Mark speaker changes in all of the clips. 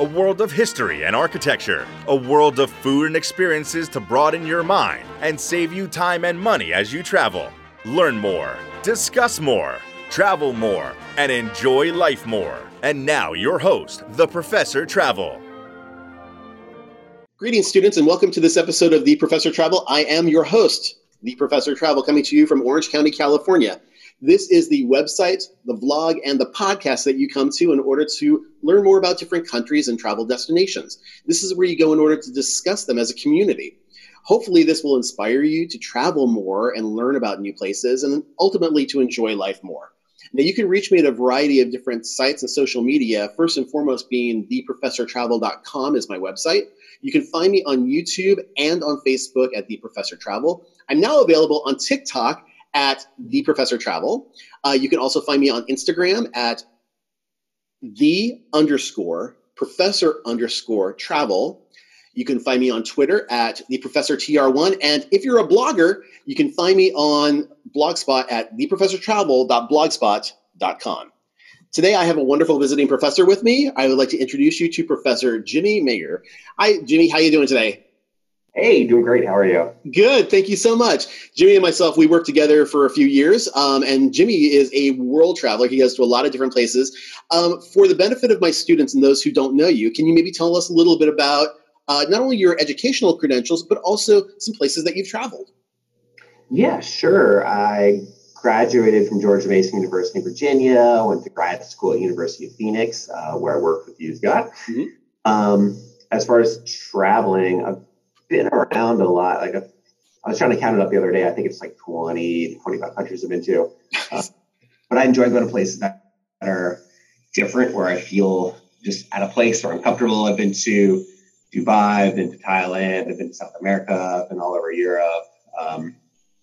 Speaker 1: a world of history and architecture, a world of food and experiences to broaden your mind and save you time and money as you travel. Learn more, discuss more, travel more, and enjoy life more. And now, your host, the Professor Travel.
Speaker 2: Greetings, students, and welcome to this episode of The Professor Travel. I am your host, The Professor Travel, coming to you from Orange County, California. This is the website, the vlog, and the podcast that you come to in order to learn more about different countries and travel destinations. This is where you go in order to discuss them as a community. Hopefully, this will inspire you to travel more and learn about new places and ultimately to enjoy life more. Now, you can reach me at a variety of different sites and social media, first and foremost being theprofessortravel.com is my website. You can find me on YouTube and on Facebook at The Professor Travel. I'm now available on TikTok at The Professor Travel. Uh, you can also find me on Instagram at the underscore professor underscore travel. You can find me on Twitter at the Professor TR1. And if you're a blogger, you can find me on Blogspot at theprofessortravel.blogspot.com. Today, I have a wonderful visiting professor with me. I would like to introduce you to Professor Jimmy Mauger. Hi, Jimmy. How are you doing today?
Speaker 3: Hey, doing great. How are you?
Speaker 2: Good. Thank you so much. Jimmy and myself, we worked together for a few years, um, and Jimmy is a world traveler. He goes to a lot of different places. Um, for the benefit of my students and those who don't know you, can you maybe tell us a little bit about uh, not only your educational credentials, but also some places that you've traveled?
Speaker 3: Yeah, sure. I graduated from George Mason University in Virginia, went to grad school at University of Phoenix, uh, where I worked with you, Scott. Mm-hmm. Um, as far as traveling, I've been around a lot. Like a, I was trying to count it up the other day. I think it's like 20, 25 countries I've been to. Uh, but I enjoy going to places that are different, where I feel just at a place where I'm comfortable. I've been to Dubai, I've been to Thailand, I've been to South America, I've been all over Europe, um,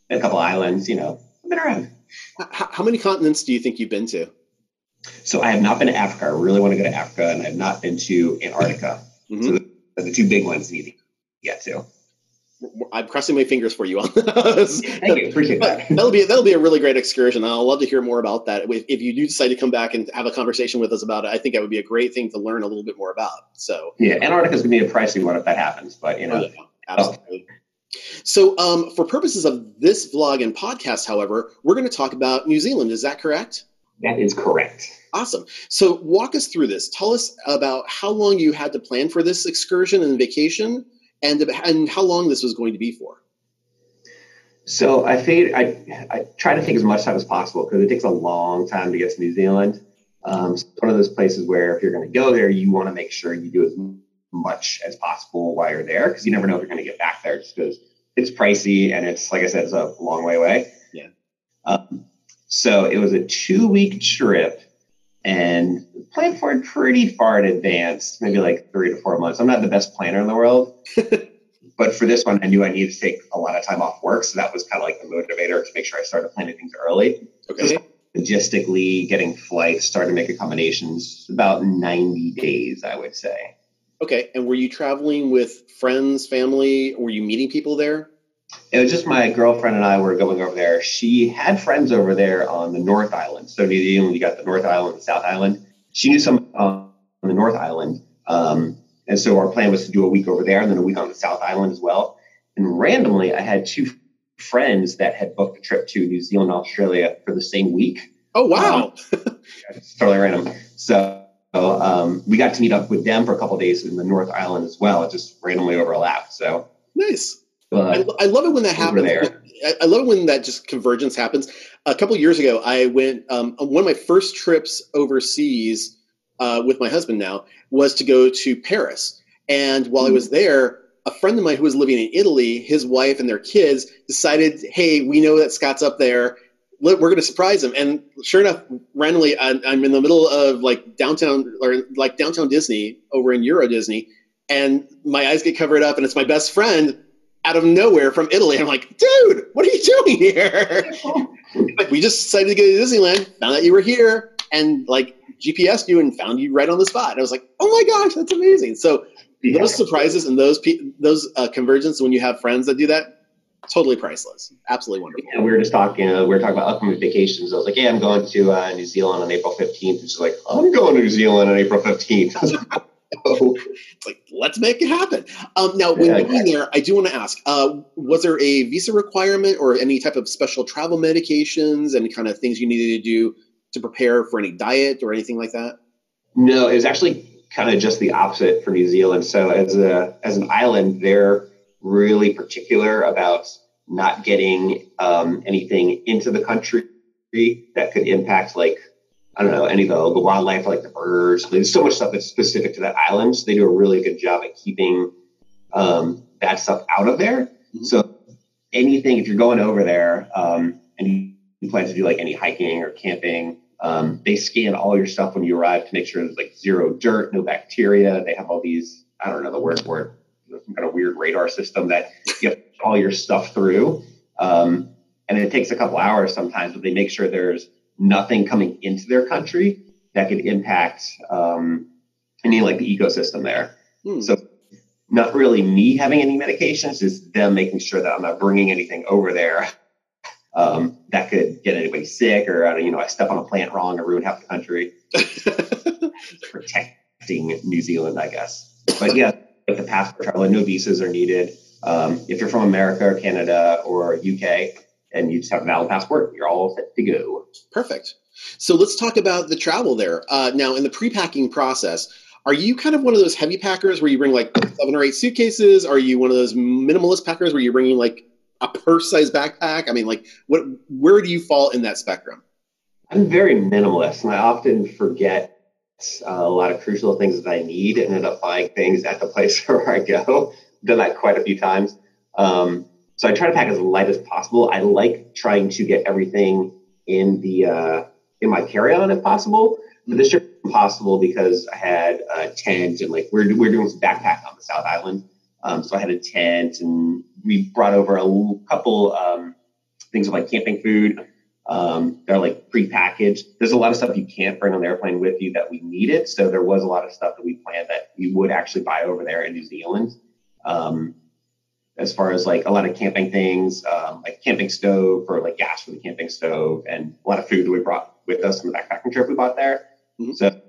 Speaker 3: a couple islands, you know, I've been around.
Speaker 2: How, many continents do you think you've been to?
Speaker 3: So I have not been to Africa. I really want to go to Africa, and I have not been to Antarctica. Mm-hmm. So the, two big ones need to get to.
Speaker 2: I'm crossing my fingers for you on
Speaker 3: this. Thank you. Appreciate that.
Speaker 2: That'll be that'll be a really great excursion. I'll love to hear more about that. If, if you do decide to come back and have a conversation with us about it, I think that would be a great thing to learn a little bit more about. So
Speaker 3: yeah, Antarctica is going to be a pricey one if that happens, but you know, oh, yeah,
Speaker 2: absolutely. Oh. So, um, for purposes of this vlog and podcast, however, we're going to talk about New Zealand. Is that correct?
Speaker 3: That is correct.
Speaker 2: Awesome. So, walk us through this. Tell us about how long you had to plan for this excursion and vacation, and and how long this was going to be for.
Speaker 3: So I think I, I try to take as much time as possible because it takes a long time to get to New Zealand. Um, it's one of those places where if you're going to go there, you want to make sure you do as much as possible while you're there because you never know if you're going to get back there just because it's pricey and it's like I said, it's a long way away.
Speaker 2: Yeah.
Speaker 3: Um, so it was a two week trip and planned for it pretty far in advance, maybe like three to four months. I'm not the best planner in the world. But for this one, I knew I needed to take a lot of time off work. So that was kind of like the motivator to make sure I started planning things early.
Speaker 2: Okay.
Speaker 3: logistically, getting flights, starting to make accommodations, about 90 days, I would say.
Speaker 2: Okay. And were you traveling with friends, family? Were you meeting people there?
Speaker 3: It was just my girlfriend and I were going over there. She had friends over there on the North Island. So New Zealand, you got the North Island, the South Island. She knew some on the North Island. Um, and so our plan was to do a week over there and then a week on the South Island as well. And randomly, I had two friends that had booked a trip to New Zealand, Australia for the same week.
Speaker 2: Oh, wow.
Speaker 3: Um, totally random. So um, we got to meet up with them for a couple days in the North Island as well. It just randomly overlapped. So
Speaker 2: nice. I, I, love it when that happens. I, I love when that just convergence happens. A couple years ago, I went um, on one of my first trips overseas uh, with my husband now was to go to Paris. And while I was hmm. there, a friend of mine who was living in Italy, his wife and their kids decided, hey, we know that Scott's up there. We're going to surprise him. And sure enough, randomly, I'm, I'm in the middle of like downtown or like downtown Disney over in Euro Disney. And my eyes get covered up, and it's my best friend out of nowhere from Italy. I'm like, dude, what are you doing here? like, we just decided to go to Disneyland, found out you were here, and like GPS you and found you right on the spot. And I was like, oh my gosh, that's amazing. So yeah. those surprises and those those uh, convergences when you have friends that do that, totally priceless. Absolutely wonderful.
Speaker 3: Yeah, we were just talking. Uh, we were talking about upcoming vacations. I was like, "Yeah, I'm going to uh, New Zealand on April 15th." She's like, "I'm going to New Zealand on April 15th."
Speaker 2: oh, like let's make it happen. Um, now, when yeah, you're there, I do want to ask: uh, Was there a visa requirement or any type of special travel medications and kind of things you needed to do to prepare for any diet or anything like that?
Speaker 3: No, it was actually kind of just the opposite for New Zealand. So, as a as an island, they're really particular about not getting um, anything into the country that could impact like I don't know any of the, the wildlife like the birds. There's so much stuff that's specific to that island. So they do a really good job at keeping um, that stuff out of there. Mm-hmm. So anything if you're going over there um, and you plan to do like any hiking or camping, um, they scan all your stuff when you arrive to make sure there's like zero dirt, no bacteria. They have all these I don't know the word for it some kind of weird radar system that you all your stuff through. Um, and it takes a couple hours sometimes, but they make sure there's nothing coming into their country that could impact um, any like the ecosystem there. Hmm. So not really me having any medications, just them making sure that I'm not bringing anything over there um, that could get anybody sick or you know I step on a plant wrong or ruin half the country. Protecting New Zealand, I guess. But yeah, with the passport travel, no visas are needed. Um, if you're from America or Canada or UK and you just have a valid passport, you're all set to go.
Speaker 2: Perfect. So let's talk about the travel there. Uh, now, in the pre-packing process, are you kind of one of those heavy packers where you bring like seven or eight suitcases? Are you one of those minimalist packers where you're bringing like a purse-sized backpack? I mean, like, what? Where do you fall in that spectrum?
Speaker 3: I'm very minimalist, and I often forget uh, a lot of crucial things that I need and end up buying things at the place where I go. Done that quite a few times. Um, so I try to pack as light as possible. I like trying to get everything in the uh, in my carry-on if possible. But this trip was impossible because I had a tent and like we're we're doing some backpacking on the South Island. Um, so I had a tent and we brought over a couple um, things of like camping food um, they're like pre-packaged. There's a lot of stuff you can't bring on the airplane with you that we needed. So there was a lot of stuff that we planned that we would actually buy over there in New Zealand. Um, as far as like a lot of camping things, um, like camping stove or like gas for the camping stove, and a lot of food that we brought with us on the backpacking trip we bought there. Mm-hmm. So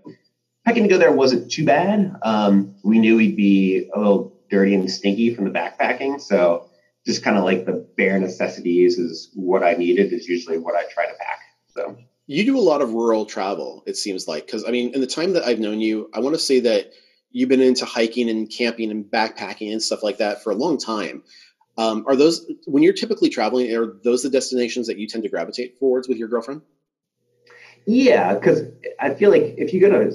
Speaker 3: packing to go there wasn't too bad. Um, we knew we'd be a little dirty and stinky from the backpacking, so just kind of like the bare necessities is what I needed is usually what I try to pack. So
Speaker 2: you do a lot of rural travel, it seems like, because I mean, in the time that I've known you, I want to say that you've been into hiking and camping and backpacking and stuff like that for a long time. Um, are those when you're typically traveling? Are those the destinations that you tend to gravitate towards with your girlfriend?
Speaker 3: Yeah, because I feel like if you go to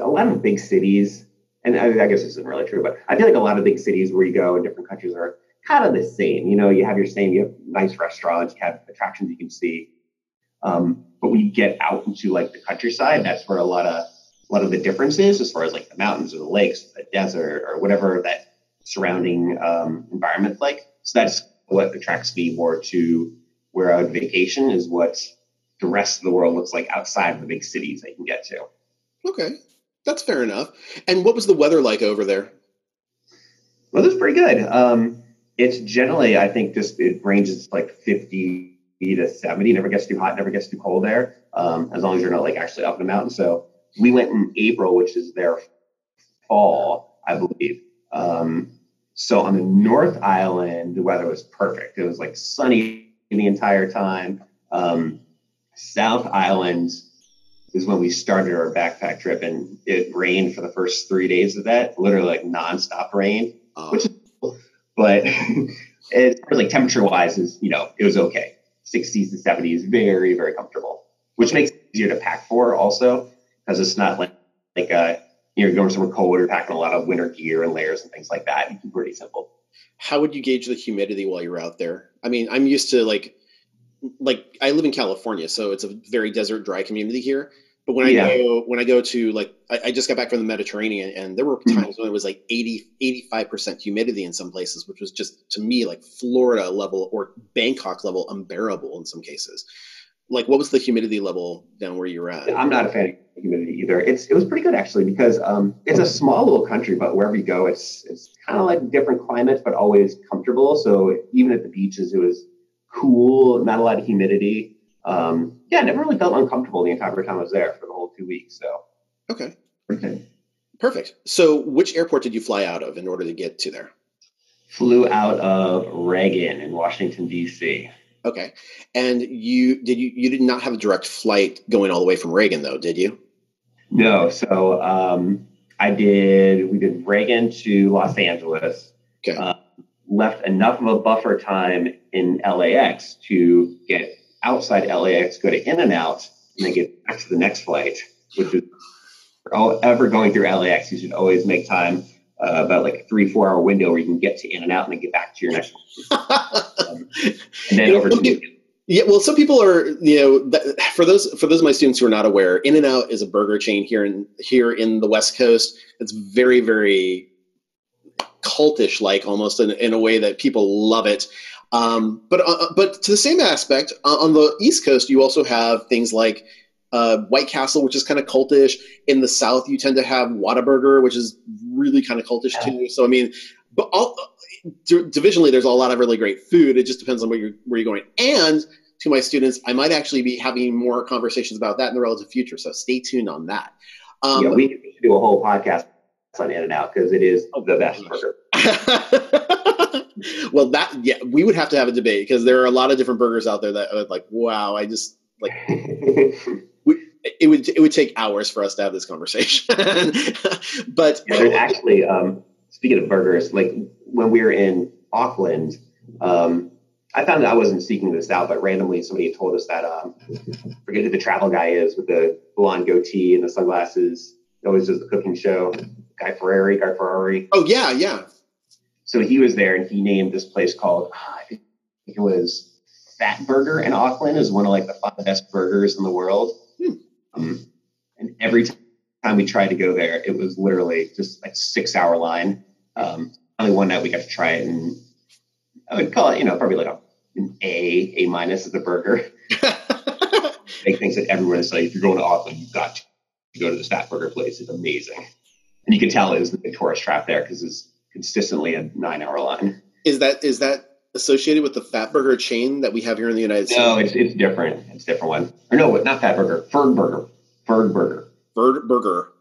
Speaker 3: a lot of big cities, and I, I guess this isn't really true, but I feel like a lot of big cities where you go in different countries are kind of the same. You know, you have your same, you have nice restaurants, you have attractions you can see. Um, but when you get out into like the countryside, that's where a lot of a lot of the differences as far as like the mountains or the lakes, the desert or whatever that surrounding um, environment like. So that's what attracts me more to where I would vacation is what the rest of the world looks like outside of the big cities I can get to.
Speaker 2: Okay, that's fair enough. And what was the weather like over there?
Speaker 3: Well, it was pretty good. Um, it's generally, I think, just it ranges like 50 to 70. Never gets too hot, never gets too cold there, um, as long as you're not like actually up in the mountain. So we went in April, which is their fall, I believe. Um, so on the North Island, the weather was perfect. It was like sunny the entire time. Um, South Island is when we started our backpack trip, and it rained for the first three days of that, literally like nonstop rain, oh. which is but as far as like temperature wise, is you know it was okay. 60s to 70s, very very comfortable, which makes it easier to pack for also because it's not like like uh, you're going somewhere cold or packing a lot of winter gear and layers and things like that. You can pretty simple.
Speaker 2: How would you gauge the humidity while you're out there? I mean, I'm used to like like I live in California, so it's a very desert dry community here. But when yeah. I go when I go to like I, I, just got back from the Mediterranean and there were mm-hmm. times when it was like 80 85% humidity in some places, which was just to me like Florida level or Bangkok level unbearable in some cases. Like what was the humidity level down where you're at?
Speaker 3: I'm not a fan of humidity either. It's it was pretty good actually because um, it's a small little country, but wherever you go, it's it's kind of like different climates, but always comfortable. So even at the beaches, it was cool, not a lot of humidity um, yeah, I never really felt uncomfortable the entire time I was there for the whole two weeks. So
Speaker 2: okay, okay, perfect. So, which airport did you fly out of in order to get to there?
Speaker 3: Flew out of Reagan in Washington D.C.
Speaker 2: Okay, and you did you you did not have a direct flight going all the way from Reagan though, did you?
Speaker 3: No. So um, I did. We did Reagan to Los Angeles. Okay. Uh, left enough of a buffer time in LAX to get outside LAX, go to In and Out, and then get back to the next flight, which is ever going through LAX, you should always make time uh, about like a three, four hour window where you can get to In and Out and then get back to your next um, and then over to
Speaker 2: yeah, well, some people are, you know, that, for those for those of my students who are not aware, In and Out is a burger chain here in here in the West Coast. It's very, very cultish like almost in, in a way that people love it. Um, but uh, uh, but to the same aspect, uh, on the East Coast, you also have things like uh, White Castle, which is kind of cultish. In the South, you tend to have Whataburger, which is really kind of cultish yeah. too. So I mean, but all, divisionally, there's a lot of really great food. It just depends on where you're where you're going. And to my students, I might actually be having more conversations about that in the relative future. So stay tuned on that.
Speaker 3: Um, yeah, we do a whole podcast on In and Out because it is oh, the best burger.
Speaker 2: well, that yeah, we would have to have a debate because there are a lot of different burgers out there that are like, wow, I just like. we, it would it would take hours for us to have this conversation, but
Speaker 3: yeah, there's actually um, speaking of burgers, like when we were in Auckland, um, I found that I wasn't seeking this out, but randomly somebody told us that um, forget who the travel guy is with the blonde goatee and the sunglasses. Always does the cooking show. Guy Fieri, Guy Fieri.
Speaker 2: Oh yeah, yeah.
Speaker 3: So he was there and he named this place called, ah, I think it was Fat Burger in Auckland is one of like the five best burgers in the world. Hmm. Um, and every time we tried to go there, it was literally just like six hour line. Um, only one night we got to try it and I would call it, you know, probably like a, an A, A minus as a burger. Big things that everyone is like, if you're going to Auckland, you've got to go to this Fat Burger place. It's amazing. And you can tell it was the big tourist trap there because it's consistently a nine hour line.
Speaker 2: Is that is that associated with the Fatburger chain that we have here in the United States?
Speaker 3: No, it's, it's different. It's a different one. Or no, not Fatburger. Ferg Burger. Ferg Burger.
Speaker 2: Ferg Burger.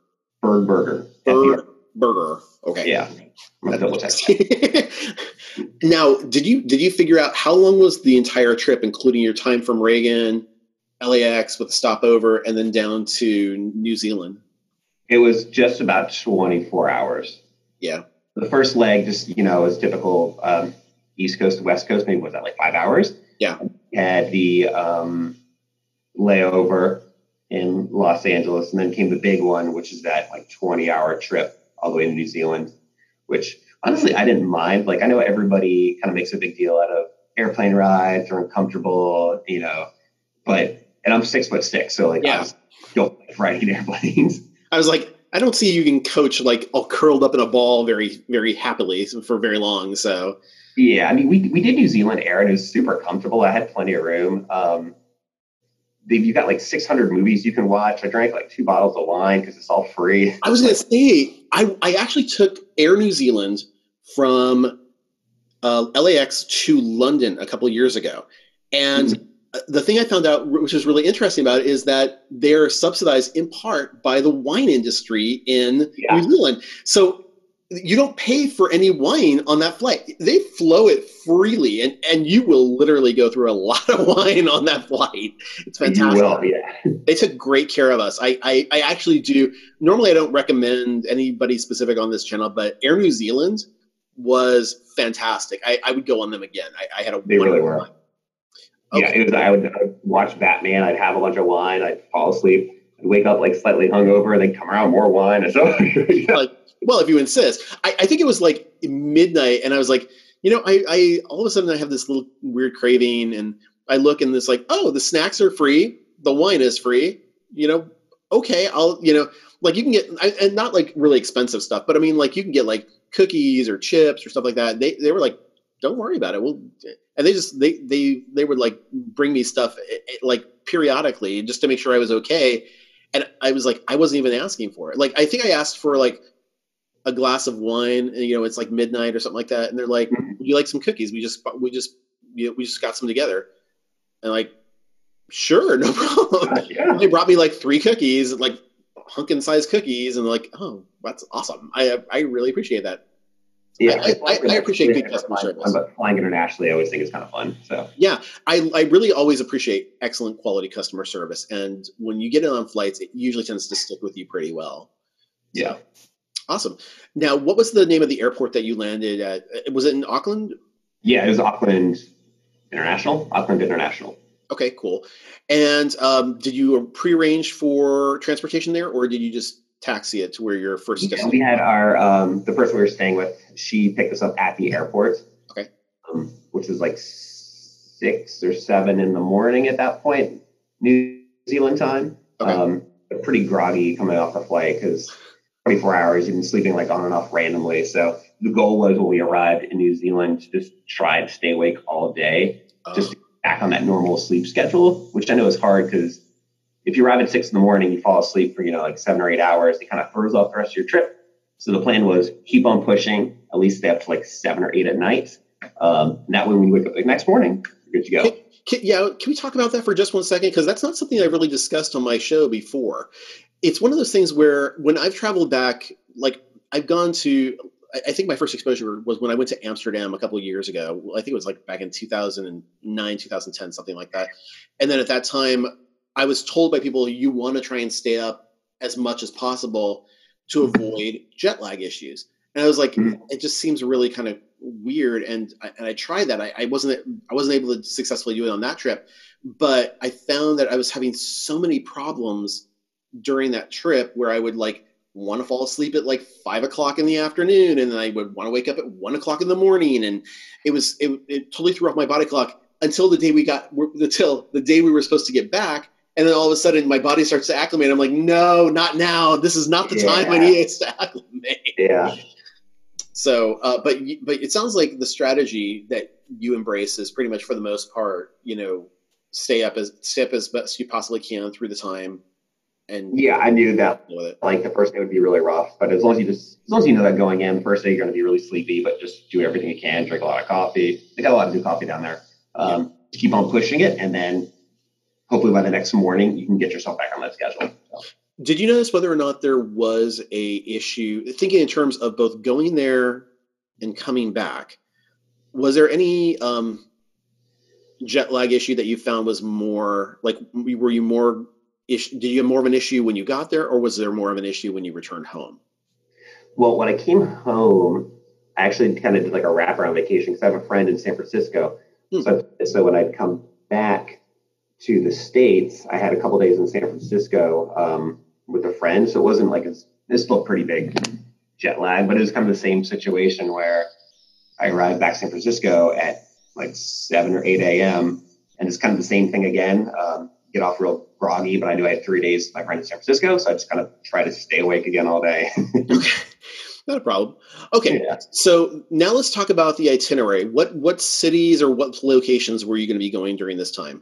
Speaker 3: Ferg Burger.
Speaker 2: Ferg Burger. Okay.
Speaker 3: Yeah.
Speaker 2: double check. now, did you did you figure out how long was the entire trip, including your time from Reagan, LAX with a stopover, and then down to New Zealand?
Speaker 3: It was just about twenty four hours.
Speaker 2: Yeah
Speaker 3: the first leg just you know was typical um, East Coast to West Coast. Maybe was that like five hours?
Speaker 2: Yeah.
Speaker 3: Had the um, layover in Los Angeles, and then came the big one, which is that like twenty hour trip all the way to New Zealand. Which honestly I didn't mind. Like I know everybody kind of makes a big deal out of airplane rides or uncomfortable, you know, but and I'm six foot six, so like yeah. I was still riding airplanes.
Speaker 2: I was like, I don't see you can coach like all curled up in a ball very very happily for very long. So
Speaker 3: yeah, I mean we we did New Zealand Air and it was super comfortable. I had plenty of room. Um, you've got like 600 movies you can watch. I drank like two bottles of wine because it's all free.
Speaker 2: I was gonna say I I actually took Air New Zealand from uh, LAX to London a couple years ago, and. Mm-hmm the thing I found out, which is really interesting about it, is that they're subsidized in part by the wine industry in yeah. New Zealand. So you don't pay for any wine on that flight. They flow it freely, and, and you will literally go through a lot of wine on that flight. It's fantastic.
Speaker 3: Will, yeah.
Speaker 2: They took great care of us. I, I, I actually do. Normally, I don't recommend anybody specific on this channel, but Air New Zealand was fantastic. I, I would go on them again. I, I had a
Speaker 3: they really were. Okay. Yeah, it was. I would, I would watch Batman. I'd have a bunch of wine. I'd fall asleep. I'd wake up like slightly hungover. And then come around more wine. And so,
Speaker 2: like, well, if you insist. I, I think it was like midnight, and I was like, you know, I, I all of a sudden I have this little weird craving, and I look and this like, oh, the snacks are free, the wine is free. You know, okay, I'll you know like you can get and not like really expensive stuff, but I mean like you can get like cookies or chips or stuff like that. They they were like, don't worry about it. We'll and they just they they they would like bring me stuff eh, eh, like periodically just to make sure I was okay. And I was like, I wasn't even asking for it. Like I think I asked for like a glass of wine, and you know it's like midnight or something like that, and they're like, mm-hmm. "Would you like some cookies?" We just we just you know, we just got some together, and like, sure, no problem. Uh, yeah. they brought me like three cookies, like hunkin size cookies, and like, oh, that's awesome. I I really appreciate that.
Speaker 3: Yeah, I, I, I appreciate good customer service. But flying internationally, I always think is kind of fun. So
Speaker 2: yeah, I, I really always appreciate excellent quality customer service, and when you get it on flights, it usually tends to stick with you pretty well.
Speaker 3: Yeah,
Speaker 2: awesome. Now, what was the name of the airport that you landed at? Was it in Auckland?
Speaker 3: Yeah, it was Auckland International. Auckland International.
Speaker 2: Okay, cool. And um, did you prearrange for transportation there, or did you just taxi it to where your first
Speaker 3: yeah, we had our um, the person we were staying with she picked us up at the airport.
Speaker 2: Okay.
Speaker 3: Um, which was like six or seven in the morning at that point new zealand time. Okay. um, pretty groggy coming off the flight because 24 hours you've been sleeping like on and off randomly. So the goal was when we arrived in new zealand to just try to stay awake all day just back on that normal sleep schedule which i know is hard because if you arrive at six in the morning, you fall asleep for, you know, like seven or eight hours, it kind of throws off the rest of your trip. So the plan was keep on pushing, at least stay up to like seven or eight at night. Um, and that way, when you wake up the next morning, you're good to go.
Speaker 2: Can, yeah, can we talk about that for just one second? Because that's not something I've really discussed on my show before. It's one of those things where when I've traveled back, like I've gone to, I think my first exposure was when I went to Amsterdam a couple of years ago. I think it was like back in 2009, 2010, something like that. And then at that time, I was told by people you want to try and stay up as much as possible to avoid jet lag issues. And I was like, mm-hmm. it just seems really kind of weird. And I, and I tried that. I, I wasn't I wasn't able to successfully do it on that trip, but I found that I was having so many problems during that trip where I would like want to fall asleep at like five o'clock in the afternoon, and then I would want to wake up at one o'clock in the morning, and it was it, it totally threw off my body clock until the day we got until the day we were supposed to get back and then all of a sudden my body starts to acclimate. I'm like, no, not now. This is not the yeah. time I need to acclimate.
Speaker 3: Yeah.
Speaker 2: So, uh, but but it sounds like the strategy that you embrace is pretty much for the most part, you know, stay up as stay up as best you possibly can through the time. And
Speaker 3: yeah, I knew that. Like the first day would be really rough, but as long as you just as long as you know that going in, first day you're going to be really sleepy, but just do everything you can, drink a lot of coffee. They got a lot of good coffee down there. Um, yeah. Keep on pushing it, and then hopefully by the next morning you can get yourself back on that schedule. So.
Speaker 2: Did you notice whether or not there was a issue thinking in terms of both going there and coming back? Was there any um, jet lag issue that you found was more like were you more did you have more of an issue when you got there or was there more of an issue when you returned home?
Speaker 3: Well, when I came home, I actually kind of did like a wraparound vacation because I have a friend in San Francisco. Hmm. So, so when I'd come back, to the states, I had a couple days in San Francisco um, with a friend, so it wasn't like it's, it's still pretty big jet lag, but it was kind of the same situation where I arrived back in San Francisco at like seven or eight a.m. and it's kind of the same thing again. Um, get off real groggy, but I knew I had three days with my friend in San Francisco, so I just kind of try to stay awake again all day.
Speaker 2: Not a problem. Okay, yeah. so now let's talk about the itinerary. What what cities or what locations were you going to be going during this time?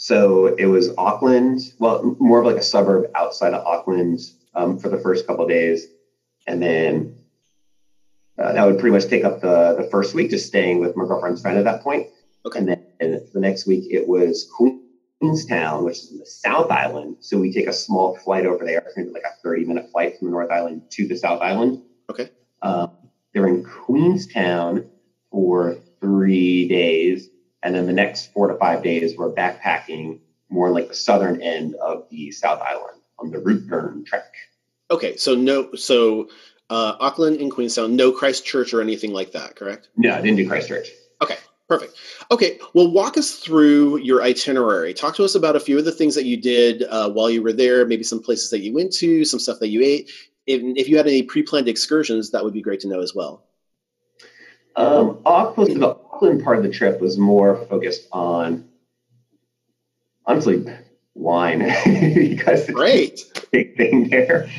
Speaker 3: So it was Auckland, well, more of like a suburb outside of Auckland um, for the first couple days, and then uh, that would pretty much take up the the first week, just staying with my girlfriend's friend at that point. Okay. And then and the next week it was Queenstown, which is in the South Island. So we take a small flight over there, maybe like a 30 minute flight from the North Island to the South Island.
Speaker 2: Okay.
Speaker 3: Um, they're in Queenstown for three days. And then the next four to five days, we're backpacking more like the southern end of the South Island on the Routeburn Trek.
Speaker 2: Okay, so no, so uh, Auckland and Queenstown, no Christchurch or anything like that, correct?
Speaker 3: No, I didn't do Christchurch.
Speaker 2: Okay, perfect. Okay, well, walk us through your itinerary. Talk to us about a few of the things that you did uh, while you were there, maybe some places that you went to, some stuff that you ate. If, if you had any pre-planned excursions, that would be great to know as well.
Speaker 3: Um, Auckland, Auckland part of the trip was more focused on, honestly, wine because
Speaker 2: great
Speaker 3: big thing there.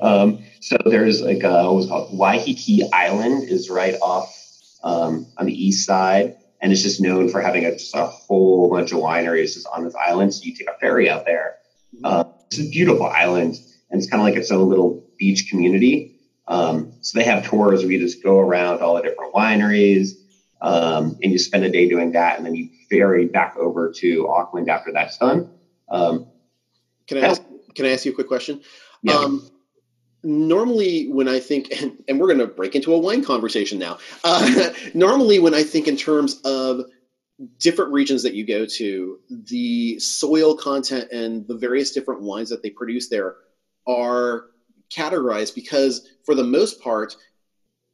Speaker 3: Um, so there's like a, what was called Waiheke Island is right off um, on the east side, and it's just known for having a, just a whole bunch of wineries just on this island. So you take a ferry out there. Uh, it's a beautiful island, and it's kind of like its own little beach community. Um, so they have tours where you just go around all the different wineries, um, and you spend a day doing that, and then you ferry back over to Auckland after that's done. Um,
Speaker 2: can I ask, can I ask you a quick question?
Speaker 3: Yeah.
Speaker 2: Um, normally, when I think, and, and we're going to break into a wine conversation now. Uh, normally, when I think in terms of different regions that you go to, the soil content and the various different wines that they produce there are categorized because, for the most part,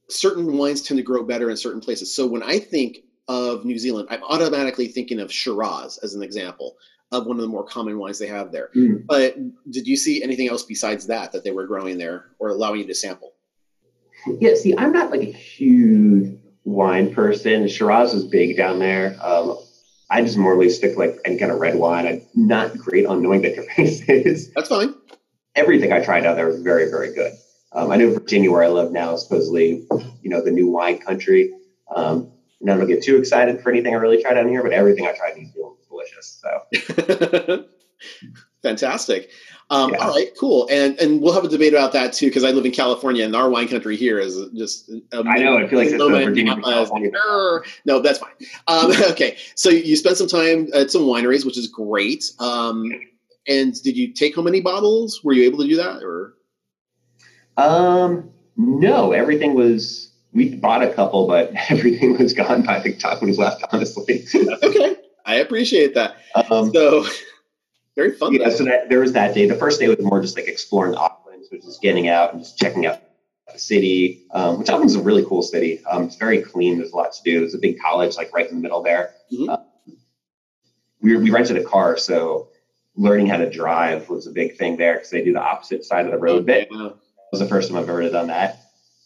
Speaker 2: certain wines tend to grow better in certain places. So when I think of New Zealand, I'm automatically thinking of Shiraz as an example of one of the more common wines they have there.
Speaker 3: Mm.
Speaker 2: But did you see anything else besides that that they were growing there or allowing you to sample?
Speaker 3: Yeah, see, I'm not like a huge wine person. Shiraz is big down there. Um, I just normally stick like any kind of red wine. I'm not great on knowing the differences.
Speaker 2: That's fine.
Speaker 3: Everything I tried out there was very, very good. Um, I know Virginia, where I live now, is supposedly, you know, the new wine country. Um, and I don't get too excited for anything I really tried down here, but everything I tried in New Zealand was delicious. So
Speaker 2: fantastic. Um,
Speaker 3: Yeah.
Speaker 2: All right, cool. And and we'll have a debate about that too because I live in California and our wine country here is just.
Speaker 3: I know, I feel like it's
Speaker 2: and
Speaker 3: Virginia
Speaker 2: Napa
Speaker 3: to
Speaker 2: is-
Speaker 3: California.
Speaker 2: Err. No, that's fine. Um, okay, so you spent some time at some wineries, which is great. Um, and did you take home any bottles? Were you able to do that, or
Speaker 3: Um, no, everything was. We bought a couple, but everything was gone by the time we left. Honestly,
Speaker 2: okay? I appreciate that.
Speaker 3: um,
Speaker 2: So very fun.
Speaker 3: yeah.
Speaker 2: though.
Speaker 3: So that there was that day. The first day was more just like exploring Auckland, so just getting out and just checking out the city, um, which Auckland's a really cool city. Um, it's very clean. There's a lot to do. There's a big college like right in the middle there.
Speaker 2: Mhm.
Speaker 3: Uh, we we rented a car, so learning how to drive was a big thing there because they do the opposite side of the road bit.
Speaker 2: Yeah.
Speaker 3: Was the first time I've ever done that.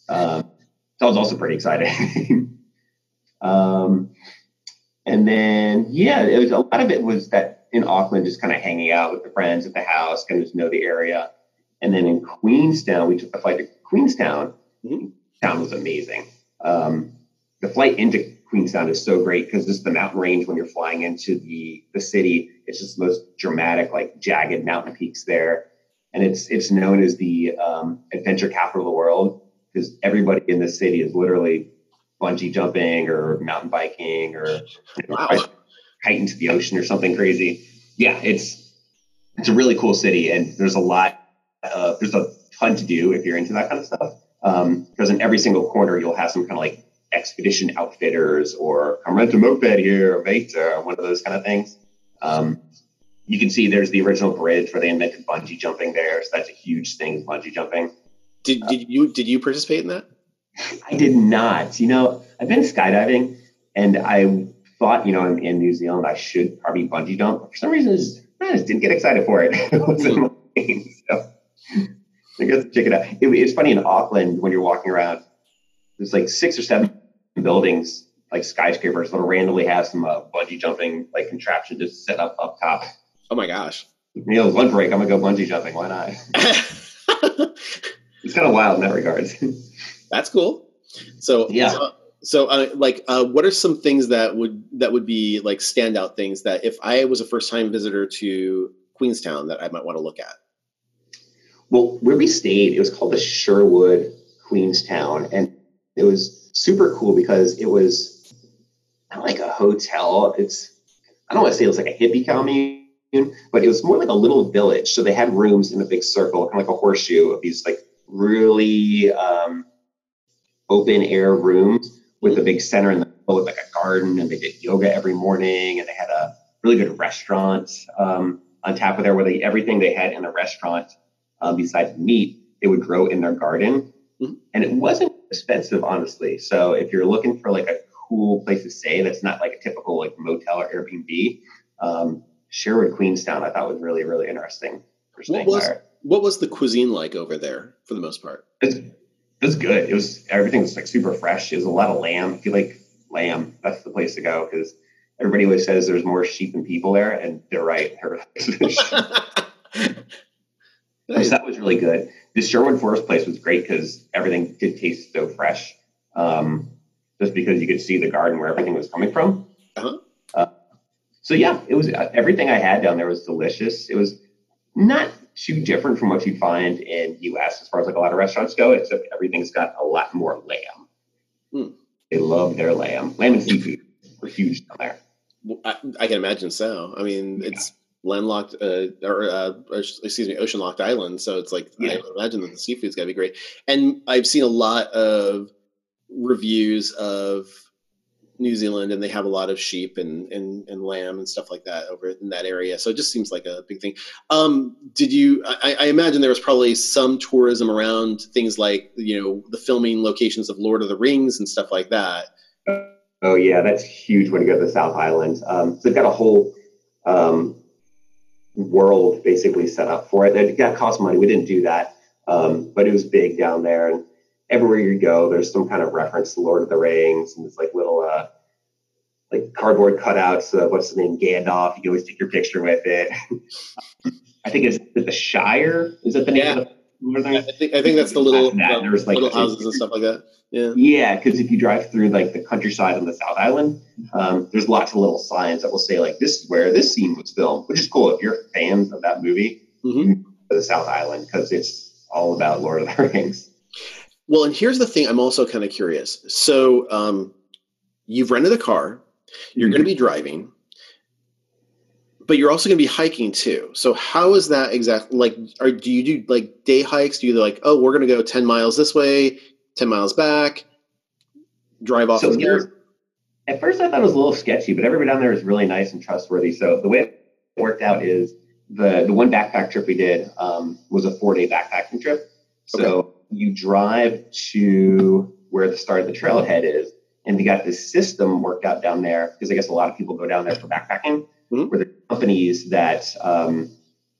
Speaker 3: Um, that was also pretty exciting. um, and then, yeah, it was a lot of it was that in Auckland, just kind of hanging out with the friends at the house, kind of just know the area. And then in Queenstown, we took the flight to Queenstown.
Speaker 2: Mhm.
Speaker 3: Town was amazing. Um, the flight into Queenstown is so great because just the mountain range when you're flying into the the city, it's just the most dramatic, like jagged mountain peaks there and it's it's known as the um, adventure capital of the world because everybody in the city is literally bungee jumping or mountain biking or you know,
Speaker 2: Wow.
Speaker 3: kite into the ocean or something crazy. Yeah, it's it's a really cool city, and there's a lot. Uh, there's a ton to do if you're into that kind of stuff. Because in every single corner, you'll have some kind of like expedition outfitters or come rent a moped here or Veta or one of those kind of things. Um, you can see there's the original bridge where they invented bungee jumping there. So that's a huge thing, bungee jumping.
Speaker 2: Did did you did you participate in that?
Speaker 3: I did not. You know, I've been skydiving and I thought, you know, in, in New Zealand, I should probably bungee jump. For some reason, I just, I just didn't get excited for it. it wasn't my thing. So I guess check it out. It, it's funny in Auckland when you're walking around, there's like six or seven buildings, like skyscrapers, that'll randomly have some uh, bungee jumping like contraption just set up up top.
Speaker 2: Oh my gosh.
Speaker 3: Know, lunch break, I'm gonna go bungee jumping. Why not? It's kind of wild in that regard.
Speaker 2: That's cool. So
Speaker 3: Yeah.
Speaker 2: So, so, uh, like, uh, what are some things that would that would be like standout things that if I was a first time visitor to Queenstown that I might want to look at?
Speaker 3: well, where we stayed, it was called the Sherwood Queenstown, and it was super cool because it was not like a hotel. It's I don't want to say it was like a hippie commune, but it was more like a little village. So they had rooms in a big circle, kind of like a horseshoe of these like really um, open air rooms with a big center in the middle with like a garden, and they did yoga every morning, and they had a really good restaurant um, on top of there where they everything they had in the restaurant um, besides meat, they would grow in their garden.
Speaker 2: Mhm.
Speaker 3: And it wasn't expensive, honestly. So if you're looking for like a cool place to stay that's not like a typical like motel or Airbnb, um, Sherwood Queenstown I thought was really, really interesting for
Speaker 2: What was
Speaker 3: there.
Speaker 2: what was the cuisine like over there for the most part?
Speaker 3: It's, it was good. It was everything was like super fresh. It was a lot of lamb. If you like lamb, that's the place to go because everybody always says there's more sheep than people there, and they're right. nice. So that was really good. The Sherwood Forest place was great because everything did taste so fresh. Um, just because you could see the garden where everything was coming from. Uh-huh. So yeah, it was uh, everything I had down there was delicious. It was not too different from what you'd find in U.S. as far as like a lot of restaurants go, except everything's got a lot more lamb. Hmm. They love their lamb. Lamb and seafood are huge down there.
Speaker 2: I, I can imagine so. I mean, yeah. it's landlocked uh, or, uh, excuse me, ocean locked island, so it's like yeah. I imagine that the seafood's got to be great. And I've seen a lot of reviews of New Zealand, and they have a lot of sheep and, and, and lamb and stuff like that over in that area. So it just seems like a big thing. Um, did you? I, I, imagine there was probably some tourism around things like you know the filming locations of Lord of the Rings and stuff like that.
Speaker 3: Oh yeah, that's huge when you go to the South Island. Um, they've got a whole um, world basically set up for it. That cost money. We didn't do that, um, but it was big down there and everywhere you go, there's some kind of reference to Lord of the Rings, and it's like little uh, like cardboard cutouts of what's the name Gandalf. You can always take your picture with it. I think it's the Shire. Is that the name?
Speaker 2: Yeah. I think I think that's the little, that. there's like little houses and stuff like that. Yeah.
Speaker 3: Yeah, because if you drive through like the countryside on the South Island, um, there's lots of little signs that will say like this is where this scene was filmed, which is cool if you're fans of that movie. Mm-hmm. The South Island because it's all about Lord of the Rings.
Speaker 2: Well, and here's the thing I'm also kind of curious. So, um, you've rented a car, you're mm-hmm. going to be driving, but you're also going to be hiking too. So, how is that exactly? Like, are, do you do like day hikes? Do you like, oh, we're going to go 10 miles this way, 10 miles back, drive off so here?
Speaker 3: At first, I thought it was a little sketchy, but everybody down there is really nice and trustworthy. So, the way it worked out is the, the one backpack trip we did um, was a four day backpacking trip. So, okay you drive to where the start of the trailhead is, and they got this system worked out down there because I guess a lot of people go down there for backpacking, mm-hmm. where the companies that um,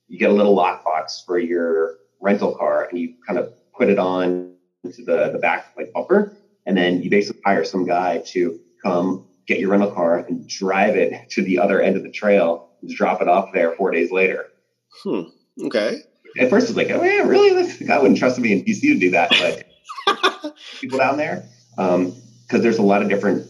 Speaker 3: you get a little lockbox for your rental car, and you kind of put it on to the the back like bumper, and then you basically hire some guy to come get your rental car and drive it to the other end of the trail and drop it off there four days later.
Speaker 2: Hmm. Okay
Speaker 3: at first it's like, oh yeah, really? This, I wouldn't trust me in DC to do that, but people down there, because um, there's a lot of different.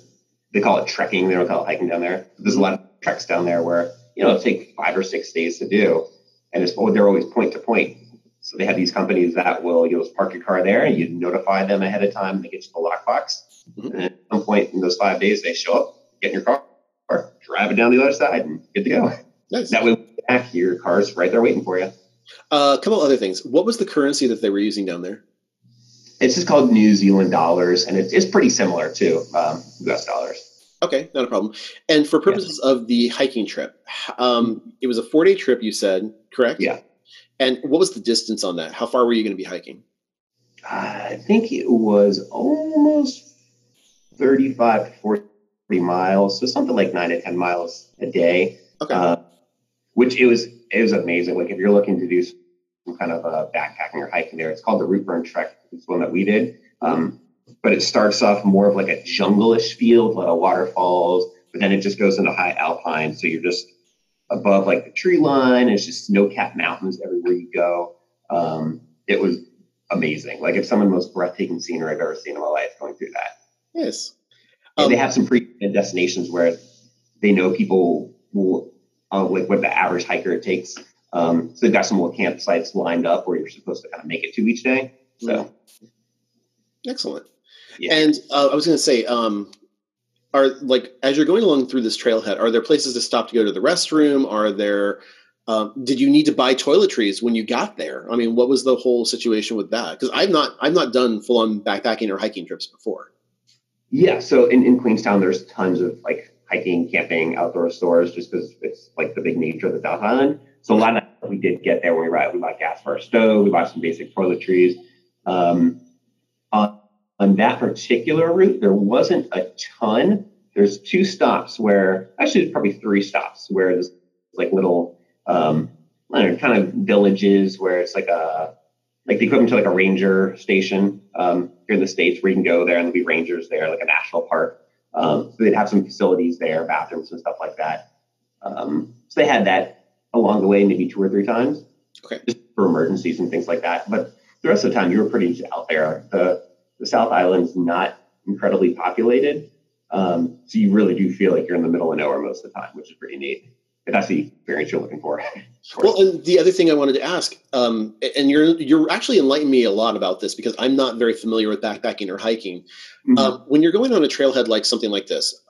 Speaker 3: They call it trekking. They don't call it hiking down there. There's a lot of treks down there where you know it take five or six days to do, and it's oh, they're always point to point. So they have these companies that will you know park your car there, and you notify them ahead of time. They get you the lockbox, mm-hmm. and at some point in those five days, they show up, get in your car, drive it down the other side, and good to go. Nice. That way, back your car's right there waiting for you.
Speaker 2: Uh, a couple other things. What was the currency that they were using down there?
Speaker 3: It's just called New Zealand dollars, and it's, it's pretty similar to um, U.S. dollars.
Speaker 2: Okay, not a problem. And for purposes of the hiking trip, um, it was a four-day trip. You said correct?
Speaker 3: Yeah.
Speaker 2: And what was the distance on that? How far were you going to be hiking?
Speaker 3: I think it was almost thirty-five to forty miles, so something like nine to ten miles a day.
Speaker 2: Okay. Uh,
Speaker 3: which it was it was amazing. Like if you're looking to do some kind of a backpacking or hiking there, it's called the Routeburn Trek. It's one that we did. Um, but it starts off more of like a jungle-ish field, a lot of waterfalls, but then it just goes into high alpine. So you're just above like the tree line. It's just snow-capped mountains everywhere you go. Um, it was amazing. Like it's some of the most breathtaking scenery I've ever seen in my life going through that.
Speaker 2: Yes.
Speaker 3: Um, they have some pre destinations where they know people will uh, like what the average hiker it takes. Um, so they've got some little campsites lined up where you're supposed to kind of make it to each day. So
Speaker 2: excellent. Yeah. And uh, I was going to say, um, are like as you're going along through this trailhead, are there places to stop to go to the restroom? Are there um, did you need to buy toiletries when you got there? I mean, what was the whole situation with that? Because I've not I've not done full on backpacking or hiking trips before.
Speaker 3: Yeah, so in, in Queenstown, there's tons of like hiking, camping, outdoor stores, just because it's like the big nature of the South Island. So a lot of we did get there when we were We bought gas for our stove. We bought some basic toiletries. Um, on, on that particular route, there wasn't a ton. There's two stops where, actually, probably three stops where there's like little, um, I don't know, kind of villages where it's like a, like the equivalent to like a ranger station um, here in the States where you can go there and there'll be rangers there, like a national park. Um, so they'd have some facilities there, bathrooms and stuff like that. Um, so they had that along the way, maybe two or three times,
Speaker 2: okay,
Speaker 3: just for emergencies and things like that. But the rest of the time, you were pretty out there. The the South Island's not incredibly populated, um, so you really do feel like you're in the middle of nowhere most of the time, which is pretty neat. If that's the experience you're looking for.
Speaker 2: well, and the other thing I wanted to ask, um, and you're you're actually enlightened me a lot about this because I'm not very familiar with backpacking or hiking. Mm-hmm. Um, when you're going on a trailhead like something like this,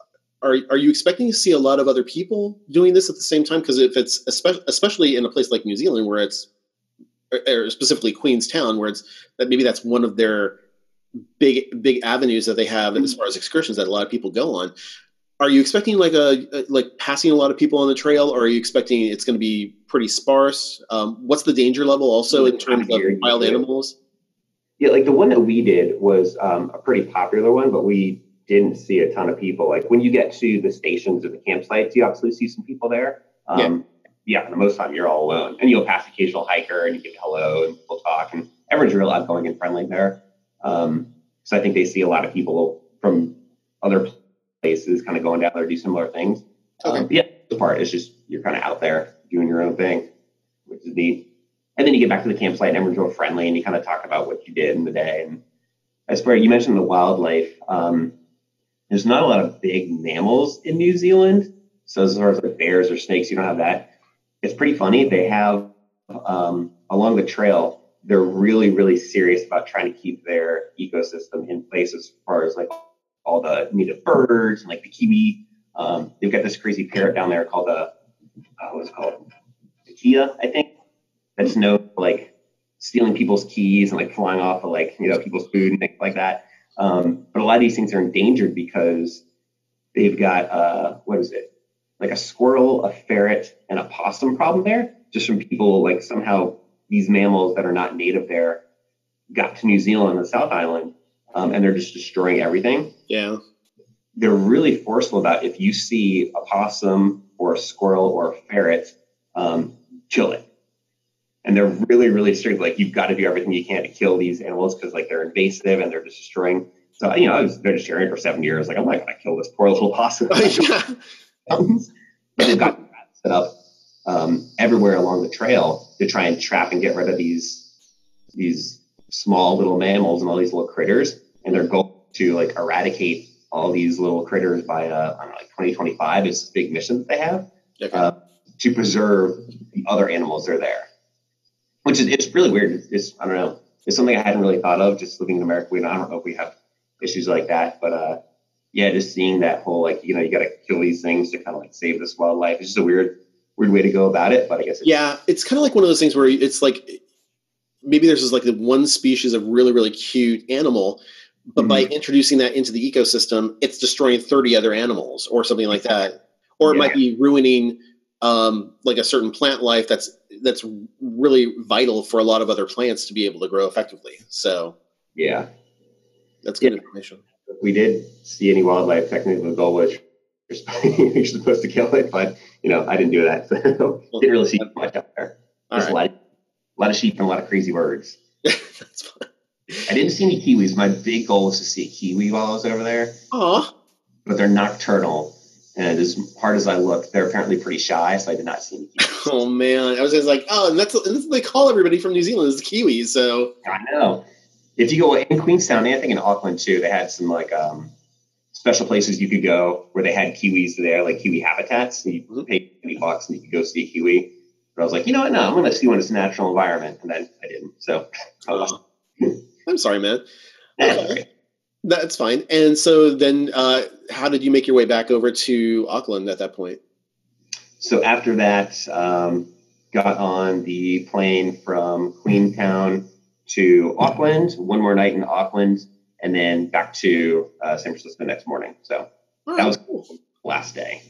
Speaker 2: are are you expecting to see a lot of other people doing this at the same time? Because if it's especially especially in a place like New Zealand where it's or specifically Queenstown, where it's that maybe that's one of their big big avenues that they have mm-hmm. as far as excursions that a lot of people go on are you expecting like a, a, like passing a lot of people on the trail or are you expecting it's going to be pretty sparse? Um, what's the danger level also in terms of wild animals?
Speaker 3: Yeah like the one that we did was um, a pretty popular one but we didn't see a ton of people. Like when you get to the stations or the campsites you actually see some people there. Um, yeah. yeah the most time you're all alone and you'll pass occasional hiker and you get hello and people talk and everyone's real outgoing and friendly there. Um, so i think they see a lot of people from other places kind of going down there do similar things. Okay. Um, yeah, the part is just you're kind of out there doing your own thing, which is neat. And then you get back to the campsite and everyone's real friendly and you kind of talk about what you did in the day. And as far you mentioned the wildlife, um, there's not a lot of big mammals in New Zealand. So as far as like bears or snakes, you don't have that. It's pretty funny. They have um, along the trail, they're really, really serious about trying to keep their ecosystem in place as far as like all the native birds and like the kiwi. Um, they've got this crazy parrot down there called the uh, what's it called the kea, I think. That's known for like stealing people's keys and like flying off of like you know people's food and things like that. Um, but a lot of these things are endangered because they've got uh, what is it like a squirrel, a ferret, and a possum problem there, just from people like somehow these mammals that are not native there got to New Zealand, the South Island, um, and they're just destroying everything.
Speaker 2: Yeah.
Speaker 3: They're really forceful about if you see a possum or a squirrel or a ferret, um, kill it. And they're really, really strict. Like you've got to do everything you can to kill these animals because like they're invasive and they're just destroying. So you know, I was vegetarian for seven years. Like I'm not gonna kill this poor little possum. but they've got set up um, everywhere along the trail to try and trap and get rid of these these small little mammals and all these little critters, and their goal to like eradicate all these little critters by uh, I don't know, like 2025 is a big mission that they have okay. uh, to preserve the other animals that are there. Which is it's really weird. It's I don't know. It's something I hadn't really thought of just living in America. We I don't know if we have issues like that, but uh, yeah, just seeing that whole like you know you got to kill these things to kind of like save this wildlife. It's just a weird weird way to go about it, but I guess
Speaker 2: it's, yeah, it's kind of like one of those things where it's like maybe there's just like the one species of really really cute animal but mm-hmm. by introducing that into the ecosystem it's destroying 30 other animals or something like that. Or it yeah. might be ruining um, like a certain plant life that's that's really vital for a lot of other plants to be able to grow effectively. So
Speaker 3: yeah.
Speaker 2: that's good yeah. information.
Speaker 3: We did see any wildlife technically the goal was you're supposed to kill it but you know i didn't do that so didn't really see much out there. Just right a lot of sheep and a lot of crazy birds. That's fun. I didn't see any kiwis. My big goal was to see a kiwi while I was over there.
Speaker 2: Aw.
Speaker 3: But they're nocturnal. And as hard as I looked, they're apparently pretty shy, so I did not see any kiwis.
Speaker 2: Oh man. I was just like, oh, and that's, and that's what they call everybody from New Zealand is the kiwis. So
Speaker 3: I know. If you go in Queenstown, I think in Auckland too, they had some like um, special places you could go where they had kiwis there, like kiwi habitats. And you mm-hmm. pay 20 bucks and you could go see a kiwi. But I was like, you know what? No, I'm going to see in its natural environment, and then I didn't. So, oh,
Speaker 2: I'm sorry, man. Okay. That's fine. And so then, uh, how did you make your way back over to Auckland at that point?
Speaker 3: So after that, um, got on the plane from Queenstown to Auckland. One more night in Auckland, and then back to uh, San Francisco the next morning. So oh, that was cool. last day.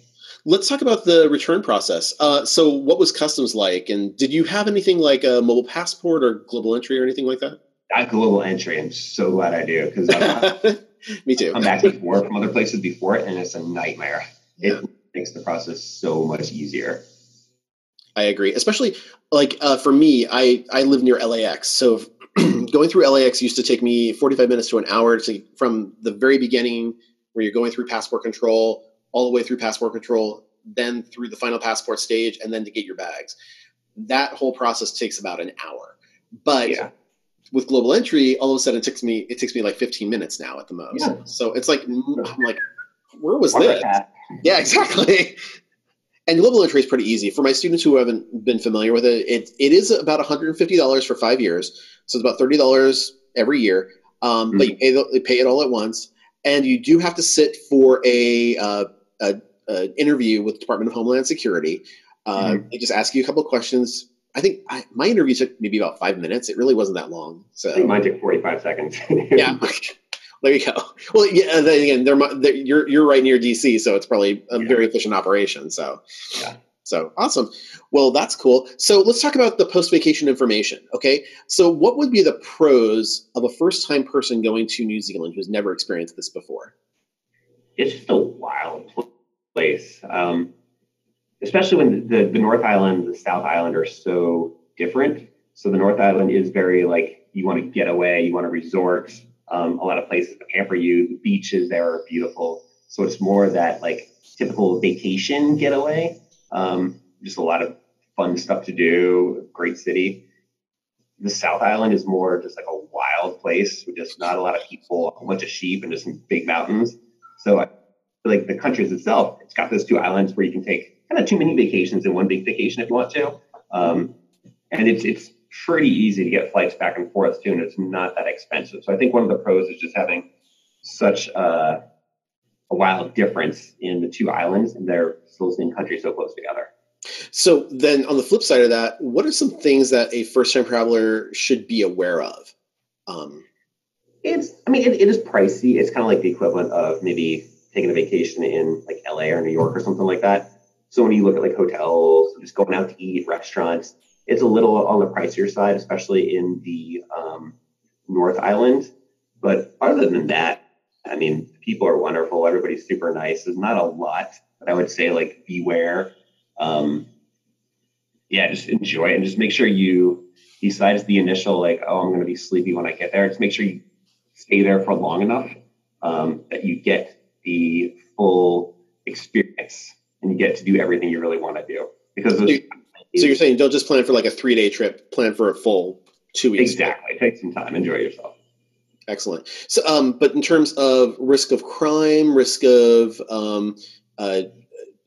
Speaker 2: Let's talk about the return process. Uh, so, what was customs like, and did you have anything like a mobile passport or global entry or anything like that?
Speaker 3: Not global entry. I'm so glad I do because
Speaker 2: me too.
Speaker 3: I'm back before from other places before it, and it's a nightmare. Yeah. It makes the process so much easier.
Speaker 2: I agree, especially like uh, for me. I I live near LAX, so going through LAX used to take me 45 minutes to an hour to from the very beginning where you're going through passport control, all the way through passport control, then through the final passport stage, and then to get your bags. That whole process takes about an hour. But yeah. with global entry, all of a sudden it takes me it takes me like 15 minutes now at the most. Yeah. So it's like I'm like, where was this? Yeah, exactly. And global entry is pretty easy. For my students who haven't been familiar with it, it, it is about $150 for five years. So it's about $30 every year. Um, mm-hmm. But you pay, you pay, it all at once. And you do have to sit for a, uh, a, a interview with the Department of Homeland Security. Uh, mm-hmm. They just ask you a couple of questions. I think I, my interview took maybe about five minutes. It really wasn't that long. So
Speaker 3: mine took 45 seconds.
Speaker 2: yeah. There you go. Well, yeah. Then again, they're, they're, you're you're right near DC, so it's probably a yeah. very efficient operation. So, yeah. So awesome. Well, that's cool. So let's talk about the post vacation information. Okay. So what would be the pros of a first time person going to New Zealand who's never experienced this before?
Speaker 3: It's just a wild place, um, especially when the, the North Island, and the South Island are so different. So the North Island is very like you want to get away, you want to resort um, a lot of places to pamper you. The beaches there are beautiful. So it's more that like typical vacation getaway. Um, just a lot of fun stuff to do, great city. The South Island is more just like a wild place with just not a lot of people, a bunch of sheep, and just some big mountains. So, I like the countries itself, it's got those two islands where you can take kind of too many vacations in one big vacation if you want to. Um, and it's it's pretty easy to get flights back and forth too, and it's not that expensive. So I think one of the pros is just having such a, a wild difference in the two islands, and they're still in countries so close together.
Speaker 2: So then, on the flip side of that, what are some things that a first-time traveler should be aware of? Um,
Speaker 3: it's, I mean, it, it is pricey. It's kind of like the equivalent of maybe taking a vacation in like LA or New York or something like that. So when you look at like hotels, just going out to eat, restaurants, it's a little on the pricier side, especially in the um, North Island. But other than that, I mean, people are wonderful. Everybody's super nice. There's not a lot, but I would say like beware. Um, yeah, just enjoy it and just make sure you, besides the initial like, oh, I'm going to be sleepy when I get there, just make sure you stay there for long enough um, that you get the full experience and you get to do everything you really want to do. Because those,
Speaker 2: so you're saying don't just plan for like a three day trip, plan for a full two weeks.
Speaker 3: Exactly. Take some time, enjoy yourself.
Speaker 2: Excellent. So, um, but in terms of risk of crime, risk of, um, uh,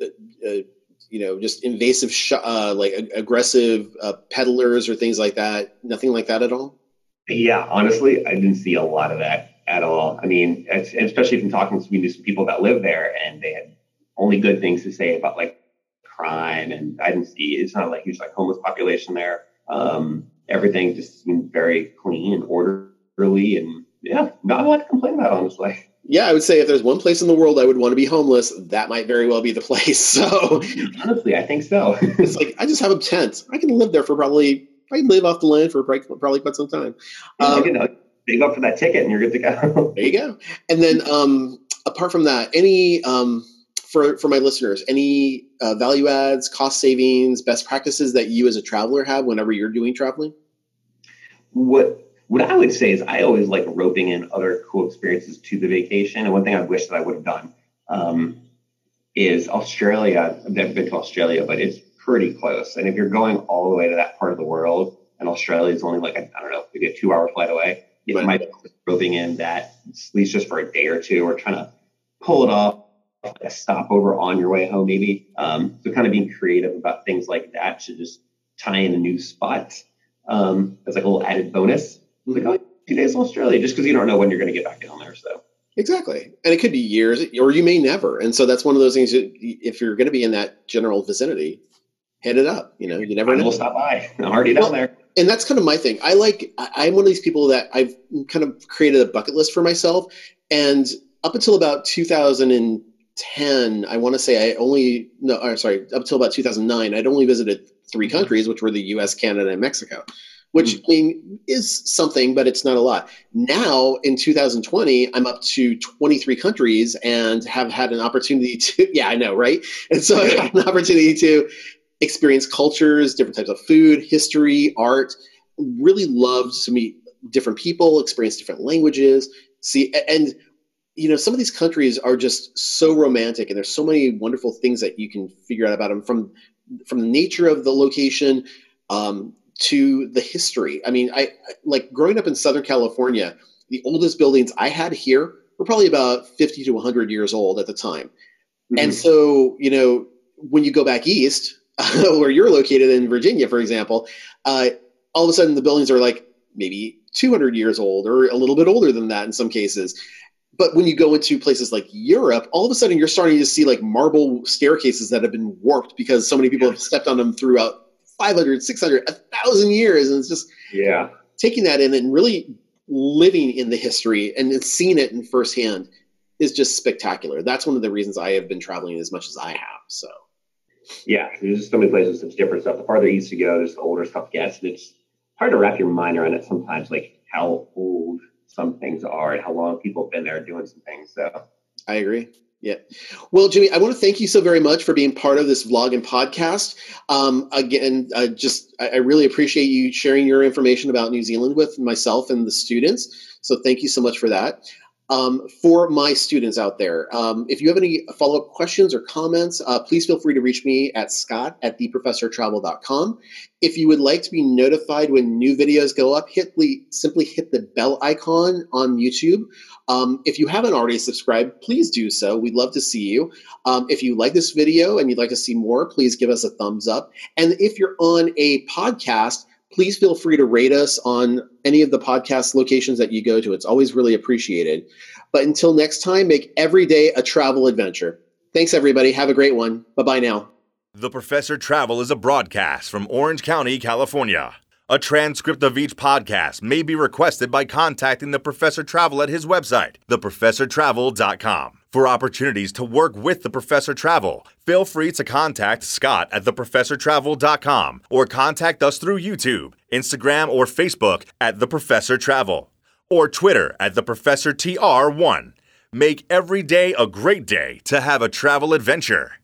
Speaker 2: uh, uh you know, just invasive, sh- uh, like ag- aggressive uh, peddlers or things like that, nothing like that at all.
Speaker 3: Yeah, honestly, I didn't see a lot of that at all. I mean, especially from talking to some people that live there, and they had only good things to say about like crime, and I didn't see it's not like huge like homeless population there. Um, everything just seemed very clean and orderly, and yeah, not a lot to complain about, honestly.
Speaker 2: Yeah, I would say if there's one place in the world I would want to be homeless, that might very well be the place. So
Speaker 3: honestly, I think so.
Speaker 2: it's like I just have a tent. I can live there for probably I can live off the land for probably quite some time.
Speaker 3: Yeah, um, know, big up for that ticket, and you're good to
Speaker 2: go. there you go. And then um, apart from that, any um, for for my listeners, any uh, value adds, cost savings, best practices that you as a traveler have whenever you're doing traveling?
Speaker 3: What what I would say is I always like roping in other cool experiences to the vacation. And one thing I wish that I would have done um, is Australia. I've never been to Australia, but it's pretty close. And if you're going all the way to that part of the world, and Australia is only like I don't know, maybe a two hour flight away, right. might be roping in that at least just for a day or two, or trying to pull it off a stopover on your way home, maybe. Um, so kind of being creative about things like that to just tie in a new spot um, as like a little added bonus. Like, oh, two days in Australia, just because you don't know when you're going to get back down there. So
Speaker 2: exactly, and it could be years, or you may never. And so that's one of those things. That if you're going to be in that general vicinity, hit it up. You know, you never know.
Speaker 3: We'll stop by. I'm already well, down there.
Speaker 2: And that's kind of my thing. I like. I'm one of these people that I've kind of created a bucket list for myself, and up until about 2010, I want to say I only, no, or sorry, up until about 2009, I'd only visited three mm-hmm. countries, which were the US, Canada, and Mexico, which mm-hmm. I mean is something, but it's not a lot. Now in 2020, I'm up to 23 countries and have had an opportunity to, yeah, I know, right? And so I had an opportunity to experience cultures, different types of food, history, art. Really loved to meet different people, experience different languages. See, and you know, some of these countries are just so romantic, and there's so many wonderful things that you can figure out about them from from the nature of the location um, to the history. I mean, I like growing up in Southern California. The oldest buildings I had here were probably about 50 to 100 years old at the time. Mm-hmm. And so, you know, when you go back east, where you're located in Virginia, for example, uh, all of a sudden the buildings are like maybe 200 years old or a little bit older than that in some cases. But when you go into places like Europe, all of a sudden you're starting to see like marble staircases that have been warped because so many people have stepped on them throughout 500, 600, 1,000 years. And it's just
Speaker 3: yeah
Speaker 2: taking that in and really living in the history and seeing it in firsthand is just spectacular. That's one of the reasons I have been traveling as much as I have. So,
Speaker 3: yeah, there's so many places that's different stuff. The farther east you go, there's the older stuff gets. And it's hard to wrap your mind around it sometimes, like how old some things are and how long people have been there doing some things. So,
Speaker 2: I agree. Yeah. Well, Jimmy, I want to thank you so very much for being part of this vlog and podcast. Um, again, I just I really appreciate you sharing your information about New Zealand with myself and the students. So thank you so much for that. Um, for my students out there, um, if you have any follow up questions or comments, uh, please feel free to reach me at scott at theprofessortravel.com. If you would like to be notified when new videos go up, hit the, simply hit the bell icon on YouTube. Um, if you haven't already subscribed, please do so. We'd love to see you. Um, if you like this video and you'd like to see more, please give us a thumbs up. And if you're on a podcast, please feel free to rate us on any of the podcast locations that you go to. It's always really appreciated. But until next time, make every day a travel adventure. Thanks, everybody. Have a great one. Bye bye now.
Speaker 1: The Professor Travel is a broadcast from Orange County, California. A transcript of each podcast may be requested by contacting the Professor Travel at his website, theprofessortravel.com. For opportunities to work with the Professor Travel, feel free to contact Scott at theprofessortravel.com or contact us through YouTube, Instagram, or Facebook at The Professor Travel or Twitter at The Professor TR1. Make every day a great day to have a travel adventure.